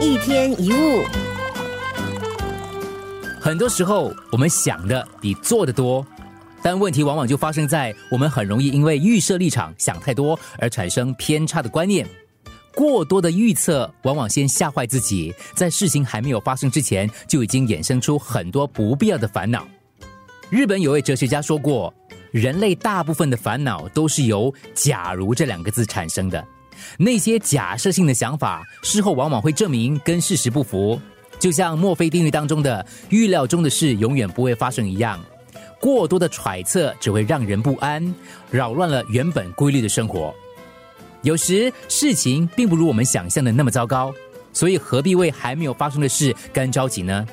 一天一物，很多时候我们想的比做的多，但问题往往就发生在我们很容易因为预设立场想太多而产生偏差的观念。过多的预测往往先吓坏自己，在事情还没有发生之前就已经衍生出很多不必要的烦恼。日本有位哲学家说过，人类大部分的烦恼都是由“假如”这两个字产生的。那些假设性的想法，事后往往会证明跟事实不符，就像墨菲定律当中的“预料中的事永远不会发生”一样。过多的揣测只会让人不安，扰乱了原本规律的生活。有时事情并不如我们想象的那么糟糕，所以何必为还没有发生的事干着急呢？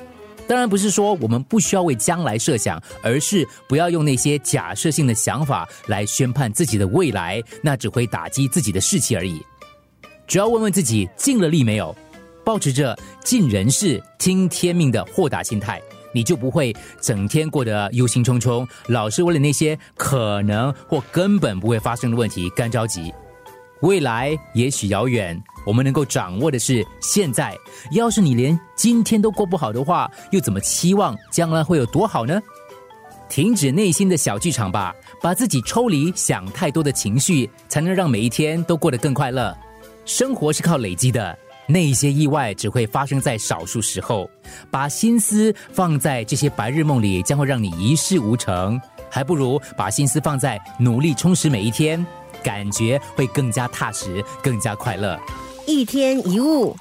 当然不是说我们不需要为将来设想，而是不要用那些假设性的想法来宣判自己的未来，那只会打击自己的士气而已。只要问问自己尽了力没有，保持着尽人事听天命的豁达心态，你就不会整天过得忧心忡忡，老是为了那些可能或根本不会发生的问题干着急。未来也许遥远，我们能够掌握的是现在。要是你连今天都过不好的话，又怎么期望将来会有多好呢？停止内心的小剧场吧，把自己抽离想太多的情绪，才能让每一天都过得更快乐。生活是靠累积的，那些意外只会发生在少数时候。把心思放在这些白日梦里，将会让你一事无成。还不如把心思放在努力充实每一天。感觉会更加踏实，更加快乐。一天一物。